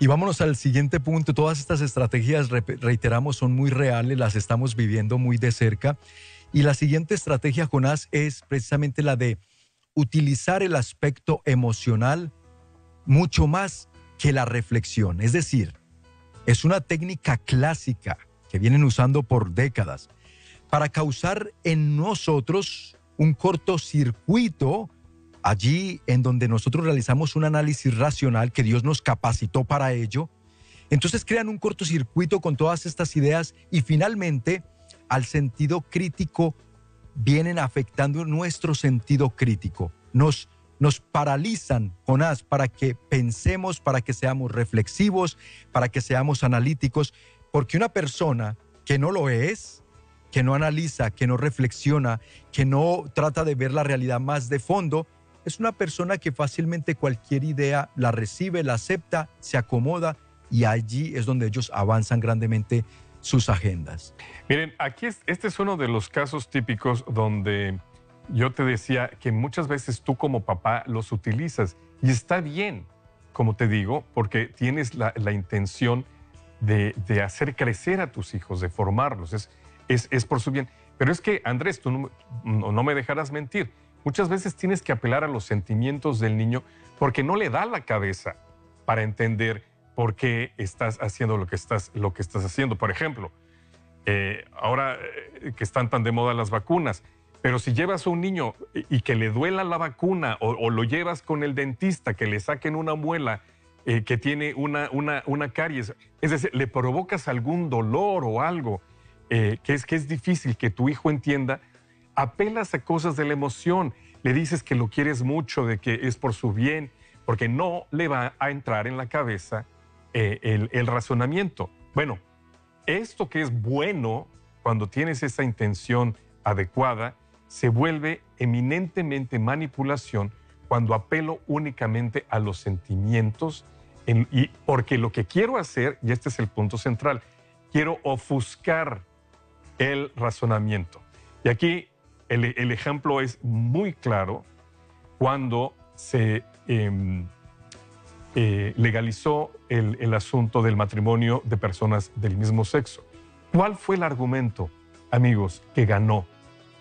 Y vámonos al siguiente punto. Todas estas estrategias, reiteramos, son muy reales, las estamos viviendo muy de cerca. Y la siguiente estrategia, Jonás, es precisamente la de utilizar el aspecto emocional mucho más que la reflexión. Es decir, es una técnica clásica que vienen usando por décadas para causar en nosotros un cortocircuito allí en donde nosotros realizamos un análisis racional que Dios nos capacitó para ello. Entonces crean un cortocircuito con todas estas ideas y finalmente al sentido crítico vienen afectando nuestro sentido crítico. Nos, nos paralizan, Jonás, para que pensemos, para que seamos reflexivos, para que seamos analíticos, porque una persona que no lo es, que no analiza, que no reflexiona, que no trata de ver la realidad más de fondo, es una persona que fácilmente cualquier idea la recibe, la acepta, se acomoda y allí es donde ellos avanzan grandemente sus agendas. Miren, aquí es- este es uno de los casos típicos donde yo te decía que muchas veces tú como papá los utilizas y está bien, como te digo, porque tienes la, intención de, hacer crecer a tus hijos, de formarlos, es, es, es por su bien. Pero es que, Andrés, tú no me dejarás mentir, muchas veces tienes que apelar a los sentimientos del niño porque no le da la cabeza para entender por qué estás haciendo lo que estás, lo que estás haciendo. Por ejemplo, eh, ahora eh, que están tan de moda las vacunas, pero si llevas a un niño y, que le duela la vacuna o, lo llevas con el dentista, que le saquen una muela eh, que tiene una, una, una caries, es decir, le provocas algún dolor o algo que, es, que es difícil que tu hijo entienda, apelas a cosas de la emoción, le dices que lo quieres mucho, de que es por su bien, porque no le va a entrar en la cabeza eh, el, razonamiento. Bueno, esto que es bueno cuando tienes esa intención adecuada, se vuelve eminentemente manipulación cuando apelo únicamente a los sentimientos, en- y porque lo que quiero hacer, y este es el punto central, quiero ofuscar el razonamiento. Y aquí el, el ejemplo es muy claro cuando se em, eh, legalizó el, el asunto del matrimonio de personas del mismo sexo. ¿Cuál fue el argumento, amigos, que ganó?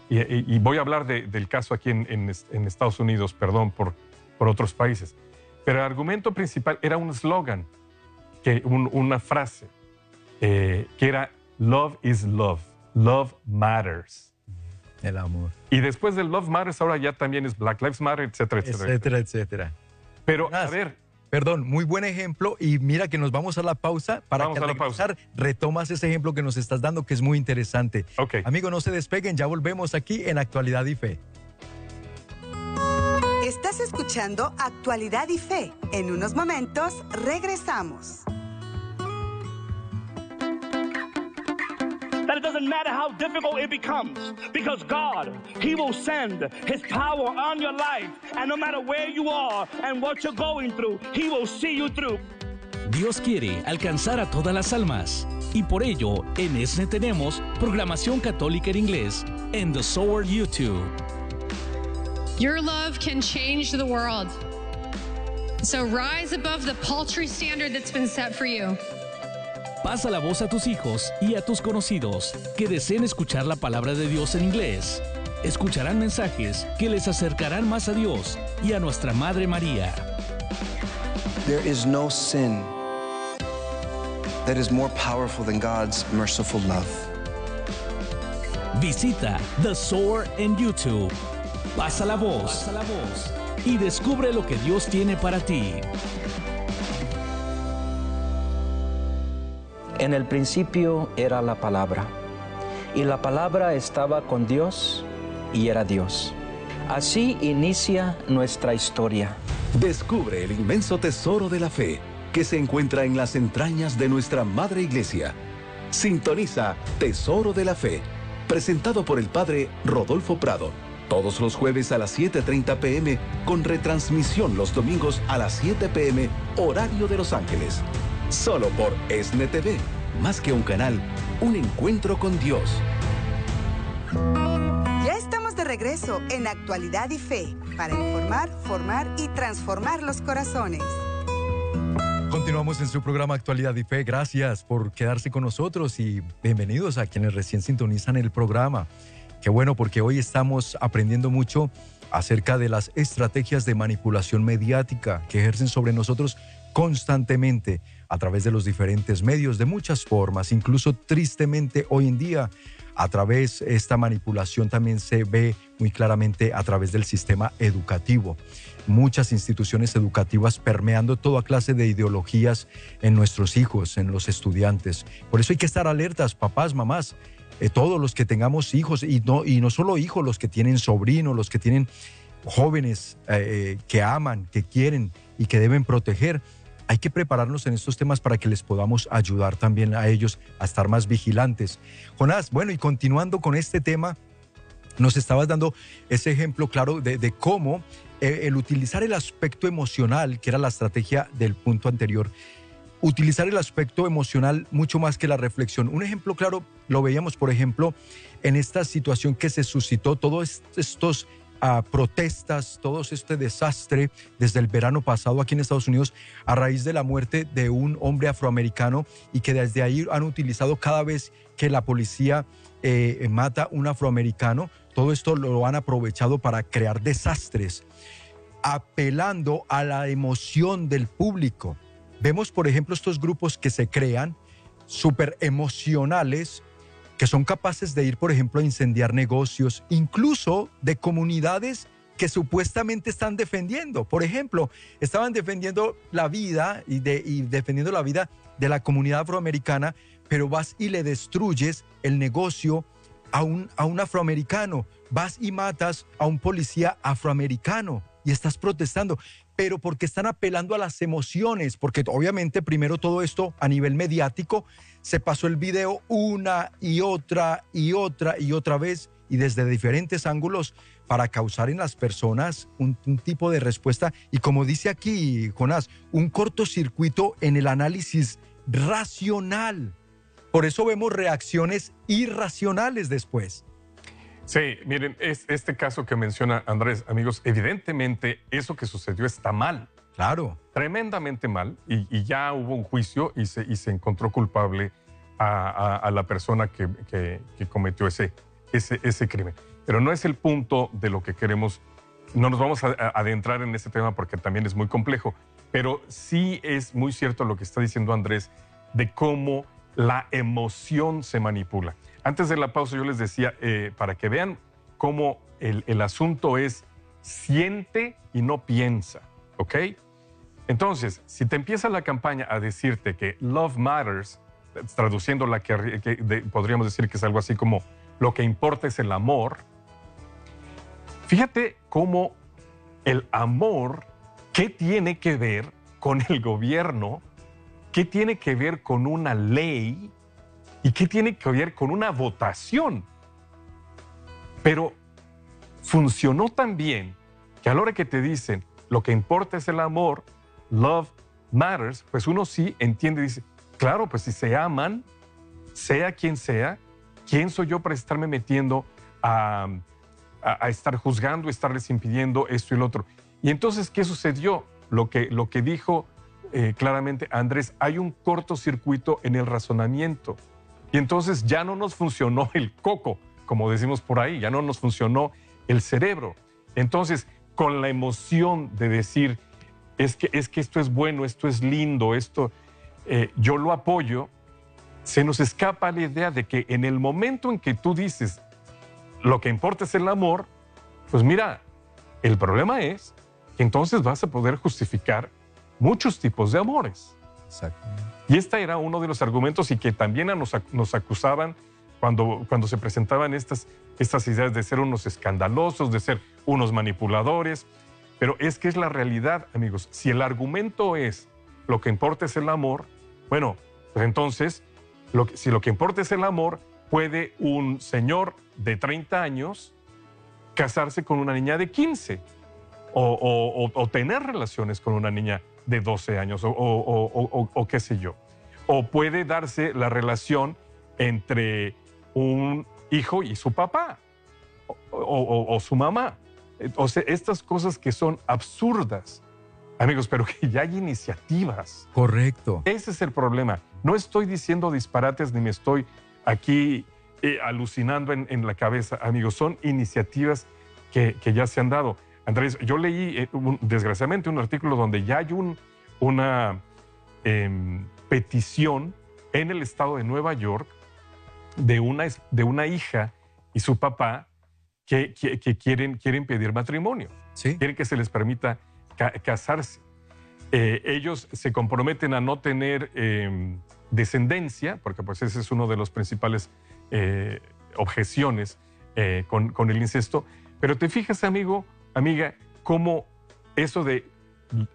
Y, y- y voy a hablar de- del caso aquí en, en en Estados Unidos, perdón por, por otros países. Pero el argumento principal era un slogan, que, un- una frase, eh, que era Love is love, love matters. El amor, Y después del Love Matters, ahora ya también es Black Lives Matter, etcétera, etcétera. etcétera, etcétera. Pero, a ver, Perdón, muy buen ejemplo y mira que nos vamos a la pausa para Vamos que a la al regresar retomas ese ejemplo que nos estás dando que es muy interesante. Ok. Amigo, no se despeguen, ya volvemos aquí en Actualidad y Fe. Estás escuchando Actualidad y Fe. En unos momentos regresamos. That it doesn't matter how difficult it becomes because God, He will send His power on your life. And no matter where you are and what you're going through, He will see you through. Dios quiere alcanzar a todas las almas. Y por ello, en ESNE tenemos programación católica en inglés en The Sower YouTube. Your love can change the world. So rise above the paltry standard that's been set for you. Pasa la voz a tus hijos y a tus conocidos que deseen escuchar la palabra de Dios en inglés. Escucharán mensajes que les acercarán más a Dios y a nuestra Madre María. There is no sin that is more powerful than God's merciful love. Visita The Sower en YouTube. Pasa la voz. Y descubre lo que Dios tiene para ti. En el principio era la palabra, y la palabra estaba con Dios y era Dios. Así inicia nuestra historia. Descubre el inmenso tesoro de la fe que se encuentra en las entrañas de nuestra Madre Iglesia. Sintoniza Tesoro de la Fe, presentado por el Padre Rodolfo Prado, todos los jueves a las 7.30 pm, con retransmisión los domingos a las 7 pm, horario de Los Ángeles. Solo por ESNE TV, más que un canal, un encuentro con Dios. Ya estamos de regreso en Actualidad y Fe para informar, formar y transformar los corazones. Continuamos en su programa Actualidad y Fe. Gracias por quedarse con nosotros y bienvenidos a quienes recién sintonizan el programa. Qué bueno porque hoy estamos aprendiendo mucho acerca de las estrategias de manipulación mediática que ejercen sobre nosotros constantemente a través de los diferentes medios de muchas formas, incluso tristemente hoy en día a través esta manipulación también se ve muy claramente a través del sistema educativo. Muchas instituciones educativas permeando toda clase de ideologías en nuestros hijos, en los estudiantes. Por eso hay que estar alertas, papás, mamás, eh, todos los que tengamos hijos y no, y no solo hijos, los que tienen sobrinos, los que tienen jóvenes eh, que aman, que quieren y que deben proteger hay que prepararnos en estos temas para que les podamos ayudar también a ellos a estar más vigilantes. Jonás, bueno, y continuando con este tema, nos estabas dando ese ejemplo claro de, cómo eh, el utilizar el aspecto emocional, que era la estrategia del punto anterior, utilizar el aspecto emocional mucho más que la reflexión. Un ejemplo claro lo veíamos, por ejemplo, en esta situación que se suscitó, todos estos a protestas, todo este desastre desde el verano pasado aquí en Estados Unidos a raíz de la muerte de un hombre afroamericano y que desde ahí han utilizado cada vez que la policía eh, mata un afroamericano, todo esto lo han aprovechado para crear desastres, apelando a la emoción del público. Vemos, por ejemplo, estos grupos que se crean súper emocionales, que son capaces de ir, por ejemplo, a incendiar negocios, incluso de comunidades que supuestamente están defendiendo. Por ejemplo, estaban defendiendo la vida y, de, defendiendo la vida de la comunidad afroamericana, pero vas y le destruyes el negocio a un, a un afroamericano, vas y matas a un policía afroamericano y estás protestando, pero porque están apelando a las emociones, porque obviamente primero todo esto a nivel mediático se pasó el video una y otra y otra y otra vez y desde diferentes ángulos para causar en las personas un, tipo de respuesta y como dice aquí Jonás, un cortocircuito en el análisis racional. Por eso vemos reacciones irracionales después. Sí, miren, es, este caso que menciona Andrés, amigos, evidentemente eso que sucedió está mal. Claro. Tremendamente mal. Y, ya hubo un juicio y se, y se encontró culpable a, la persona que, cometió ese, ese, ese crimen. Pero no es el punto de lo que queremos. No nos vamos a, adentrar en ese tema porque también es muy complejo. Pero sí es muy cierto lo que está diciendo Andrés de cómo la emoción se manipula. Antes de la pausa yo les decía, eh, para que vean cómo el, el asunto es siente y no piensa, ¿ok? Entonces, si te empieza la campaña a decirte que love matters, traduciendo la que, que de- podríamos decir que es algo así como lo que importa es el amor, fíjate cómo el amor, ¿qué tiene que ver con el gobierno? ¿Qué tiene que ver con una ley? ¿Y qué tiene que ver con una votación? Pero funcionó tan bien que a la hora que te dicen lo que importa es el amor, love matters, pues uno sí entiende y dice, claro, pues si se aman, sea quien sea, ¿quién soy yo para estarme metiendo a, a- a estar juzgando, estarles impidiendo esto y lo otro? Y entonces, ¿qué sucedió? Lo que, lo que dijo eh, claramente Andrés, hay un cortocircuito en el razonamiento. Y entonces ya no nos funcionó el coco, como decimos por ahí, ya no nos funcionó el cerebro. Entonces, con la emoción de decir, es que, es que esto es bueno, esto es lindo, esto eh, yo lo apoyo, se nos escapa la idea de que en el momento en que tú dices, lo que importa es el amor, pues mira, el problema es que entonces vas a poder justificar muchos tipos de amores. Y este era uno de los argumentos y que también nos, ac- nos acusaban cuando, cuando se presentaban estas, estas ideas de ser unos escandalosos, de ser unos manipuladores. Pero es que es la realidad, amigos. Si el argumento es lo que importa es el amor, bueno, pues entonces, si lo que importa es el amor, puede un señor de 30 años casarse con una niña de 15 o, o- o- o tener relaciones con una niña de 12 años o, o- o- o- qué sé yo. O puede darse la relación entre un hijo y su papá o su mamá. O sea, estas cosas que son absurdas, amigos, pero que ya hay iniciativas. Correcto. Ese es el problema. No estoy diciendo disparates ni me estoy aquí eh, alucinando en, en la cabeza, amigos. Son iniciativas que, que ya se han dado. Andrés, yo leí eh, un- desgraciadamente un artículo donde ya hay un- una em, petición en el estado de Nueva York de una, de una hija y su papá que, que- que quieren, quieren pedir matrimonio. Quieren que se les permita ca- casarse. Eh, ellos se comprometen a no tener eh, descendencia, porque pues ese es uno de los principales eh, objeciones con, con el incesto. Pero te fijas, amigo, amiga, cómo eso de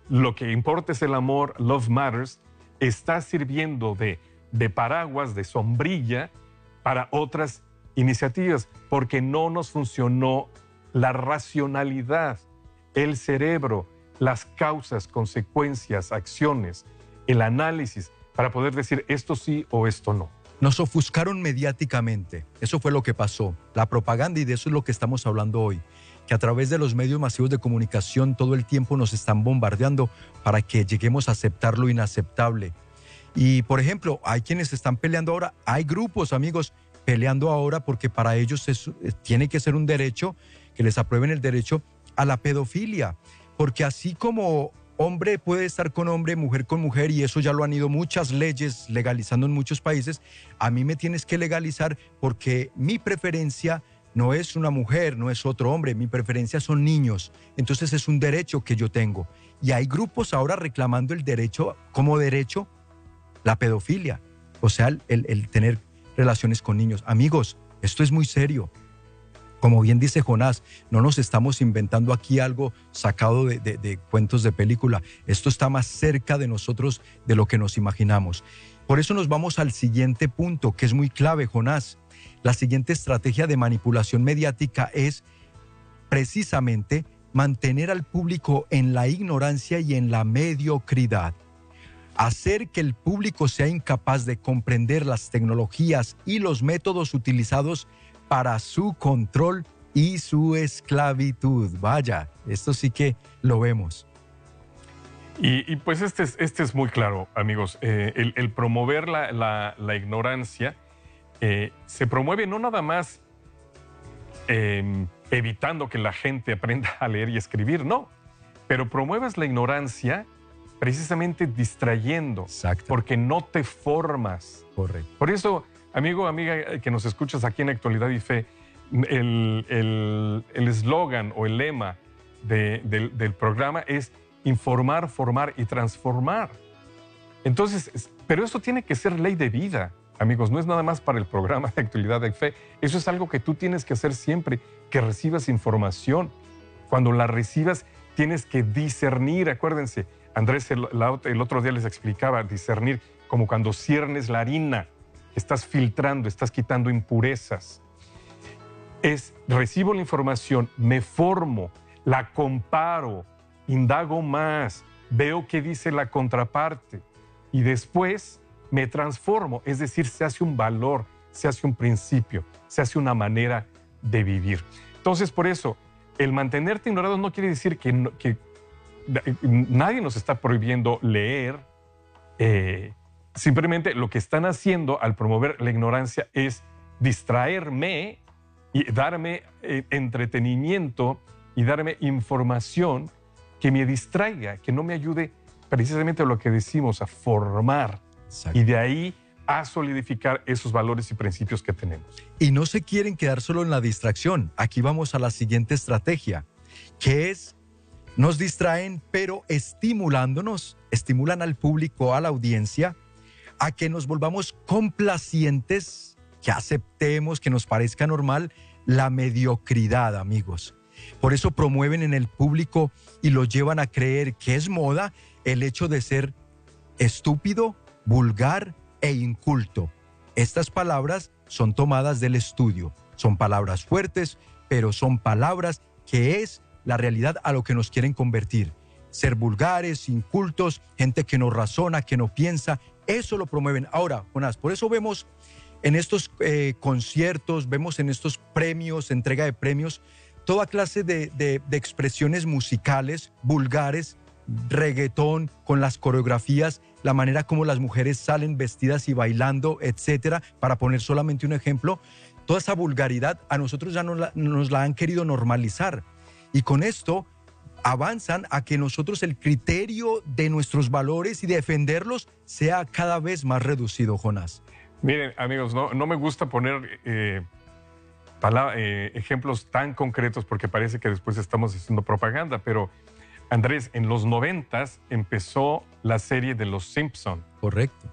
lo que importa es el amor, love matters, está sirviendo de, de paraguas, de sombrilla para otras iniciativas, porque no nos funcionó la racionalidad, el cerebro, las causas, consecuencias, acciones, el análisis, para poder decir esto sí o esto no. Nos ofuscaron mediáticamente. Eso fue lo que pasó. La propaganda y de eso es lo que estamos hablando hoy. Que a través de los medios masivos de comunicación todo el tiempo nos están bombardeando para que lleguemos a aceptar lo inaceptable. Y por ejemplo, hay quienes están peleando ahora, hay grupos, amigos, peleando ahora porque para ellos es- eh, tiene que ser un derecho, que les aprueben el derecho a la pedofilia. Porque así como hombre puede estar con hombre, mujer con mujer, y eso ya lo han ido muchas leyes legalizando en muchos países, a mí me tienes que legalizar porque mi preferencia no es una mujer, no es otro hombre, mi preferencia son niños. Entonces es un derecho que yo tengo. Y hay grupos ahora reclamando el derecho, como derecho, la pedofilia, o sea, el, tener relaciones con niños. Amigos, esto es muy serio. Como bien dice Jonás, no nos estamos inventando aquí algo sacado de- de cuentos de película. Esto está más cerca de nosotros de lo que nos imaginamos. Por eso nos vamos al siguiente punto, que es muy clave, Jonás. La siguiente estrategia de manipulación mediática es precisamente mantener al público en la ignorancia y en la mediocridad. Hacer que el público sea incapaz de comprender las tecnologías y los métodos utilizados para su control y su esclavitud. Vaya, esto sí que lo vemos. Y, pues este es, este es muy claro, amigos. Eh, el, promover la ignorancia eh, se promueve no nada más eh, evitando que la gente aprenda a leer y escribir, no, pero promueves la ignorancia precisamente distrayendo, porque no te formas. Correcto. Por eso, amigo, amiga eh, que nos escuchas aquí en Actualidad y Fe, el el- el eslogan o el lema de- del, del programa es informar, formar y transformar. Entonces, es- pero eso tiene que ser ley de vida, amigos, no es nada más para el programa de actualidad de fe, eso es algo que tú tienes que hacer siempre, que recibas información. Cuando la recibas, tienes que discernir, acuérdense, Andrés el, el otro día les explicaba, discernir como cuando ciernes la harina, estás filtrando, estás quitando impurezas. Es recibo la información, me formo, la comparo, indago más, veo qué dice la contraparte. Y después me transformo, es decir, se hace un valor, se hace un principio, se hace una manera de vivir. Entonces, por eso, el mantenerte ignorado no quiere decir que, nadie nos está prohibiendo leer, eh, simplemente lo que están haciendo al promover la ignorancia es distraerme y darme eh, entretenimiento y darme información que me distraiga, que no me ayude precisamente a lo que decimos, a formar y de ahí a solidificar esos valores y principios que tenemos. Y no se quieren quedar solo en la distracción. Aquí vamos a la siguiente estrategia, que es, nos distraen, pero estimulándonos, estimulan al público, a la audiencia, a que nos volvamos complacientes, que aceptemos, que nos parezca normal la mediocridad, amigos. Por eso promueven en el público y lo llevan a creer que es moda el hecho de ser estúpido, vulgar e inculto. Estas palabras son tomadas del estudio. Son palabras fuertes, pero son palabras que es la realidad a lo que nos quieren convertir. Ser vulgares, incultos, gente que no razona, que no piensa, eso lo promueven. Ahora, Jonás, por eso vemos en estos eh, conciertos, vemos en estos premios, entrega de premios, toda clase de, expresiones musicales, vulgares, reggaetón, con las coreografías, la manera como las mujeres salen vestidas y bailando, etcétera, para poner solamente un ejemplo, toda esa vulgaridad a nosotros ya nos la, nos la han querido normalizar. Y con esto avanzan a que nosotros el criterio de nuestros valores y defenderlos sea cada vez más reducido, Jonás. Miren, amigos, no, me gusta poner eh, eh, ejemplos tan concretos porque parece que después estamos haciendo propaganda, pero Andrés, en los noventas empezó la serie de Los Simpson. Correcto.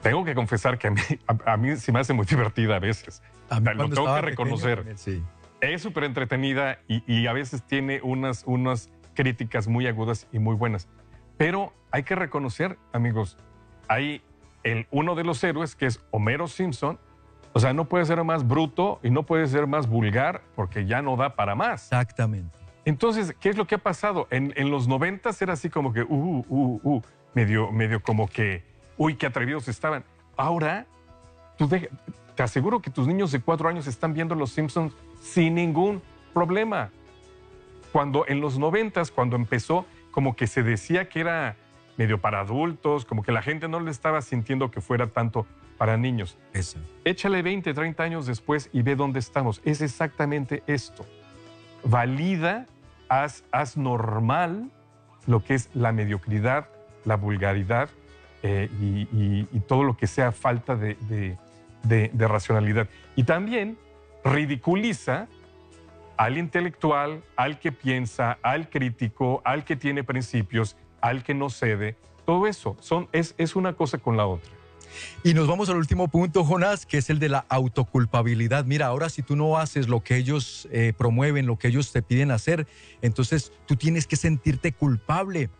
Tengo que confesar que a mí, a, a mí se me hace muy divertida a veces. A mí lo tengo que reconocer. sí. Es súper entretenida y, y a veces tiene unas, unas críticas muy agudas y muy buenas. Pero hay que reconocer, amigos, hay el, uno de los héroes que es Homero Simpson. O sea, no puede ser más bruto y no puede ser más vulgar porque ya no da para más. Exactamente. Entonces, ¿qué es lo que ha pasado? En, en los noventas era así como que, uh, uh, uh, medio, medio como que, uy, qué atrevidos estaban. Ahora, tú te aseguro que tus niños de cuatro años están viendo Los Simpsons sin ningún problema. Cuando en los noventas, cuando empezó, como que se decía que era medio para adultos, como que la gente no le estaba sintiendo que fuera tanto para niños. Eso. Échale 20, 30 años después y ve dónde estamos. Es exactamente esto. Valida, haz, haz normal lo que es la mediocridad, la vulgaridad eh, y, todo lo que sea falta de, de- de- de racionalidad. Y también ridiculiza al intelectual, al que piensa, al crítico, al que tiene principios, al que no cede. Todo eso son, es, es una cosa con la otra. Y nos vamos al último punto, Jonás, que es el de la autoculpabilidad. Mira, ahora si tú no haces lo que ellos eh, promueven, lo que ellos te piden hacer, entonces tú tienes que sentirte culpable.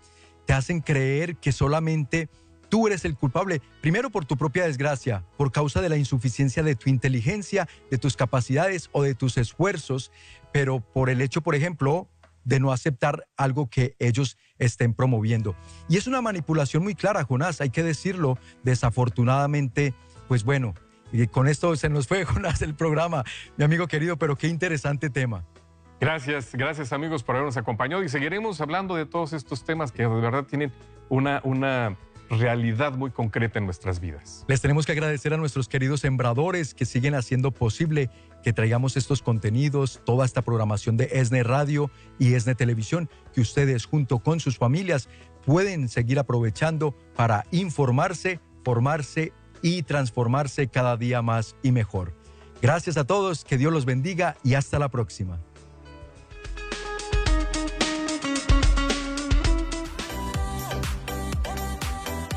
Te hacen creer que solamente tú eres el culpable, primero por tu propia desgracia, por causa de la insuficiencia de tu inteligencia, de tus capacidades o de tus esfuerzos, pero por el hecho, por ejemplo, de no aceptar algo que ellos estén promoviendo. Y es una manipulación muy clara, Jonás, hay que decirlo. Desafortunadamente, pues bueno, y con esto se nos fue, Jonás, el programa, mi amigo querido, pero qué interesante tema. Gracias, gracias amigos por habernos acompañado y seguiremos hablando de todos estos temas que de verdad tienen una, una realidad muy concreta en nuestras vidas. Les tenemos que agradecer a nuestros queridos sembradores que siguen haciendo posible que traigamos estos contenidos, toda esta programación de ESNE Radio y ESNE Televisión, que ustedes junto con sus familias pueden seguir aprovechando para informarse, formarse y transformarse cada día más y mejor. Gracias a todos, que Dios los bendiga y hasta la próxima.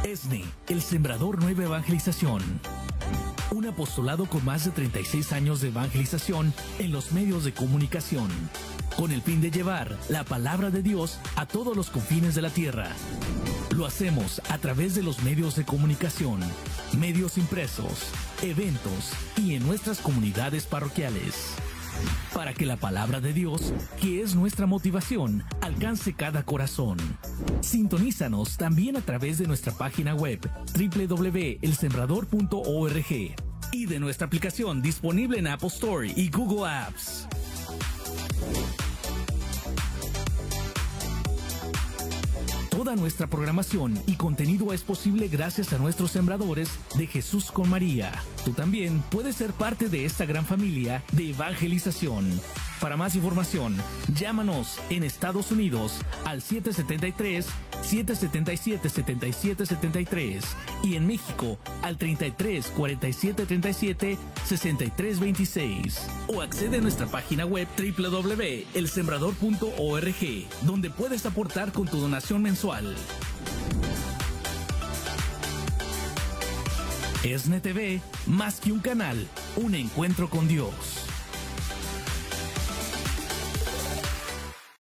ESNE, el Sembrador Nueva Evangelización. Un apostolado con más de 36 años de evangelización en los medios de comunicación, con el fin de llevar la palabra de Dios a todos los confines de la tierra. Lo hacemos a través de los medios de comunicación, medios impresos, eventos y en nuestras comunidades parroquiales para que la palabra de Dios, que es nuestra motivación, alcance cada corazón. Sintonízanos también a través de nuestra página web www.elsembrador.org y de nuestra aplicación disponible en Apple Store y Google Apps. Toda nuestra programación y contenido es posible gracias a nuestros sembradores de Jesús con María. Tú también puedes ser parte de esta gran familia de evangelización. Para más información, llámanos en Estados Unidos al 773-777-7773 y en México al 33 47 37 63 26 o accede a nuestra página web www.elsembrador.org donde puedes aportar con tu donación mensual. ESNE TV, más que un canal, un encuentro con Dios.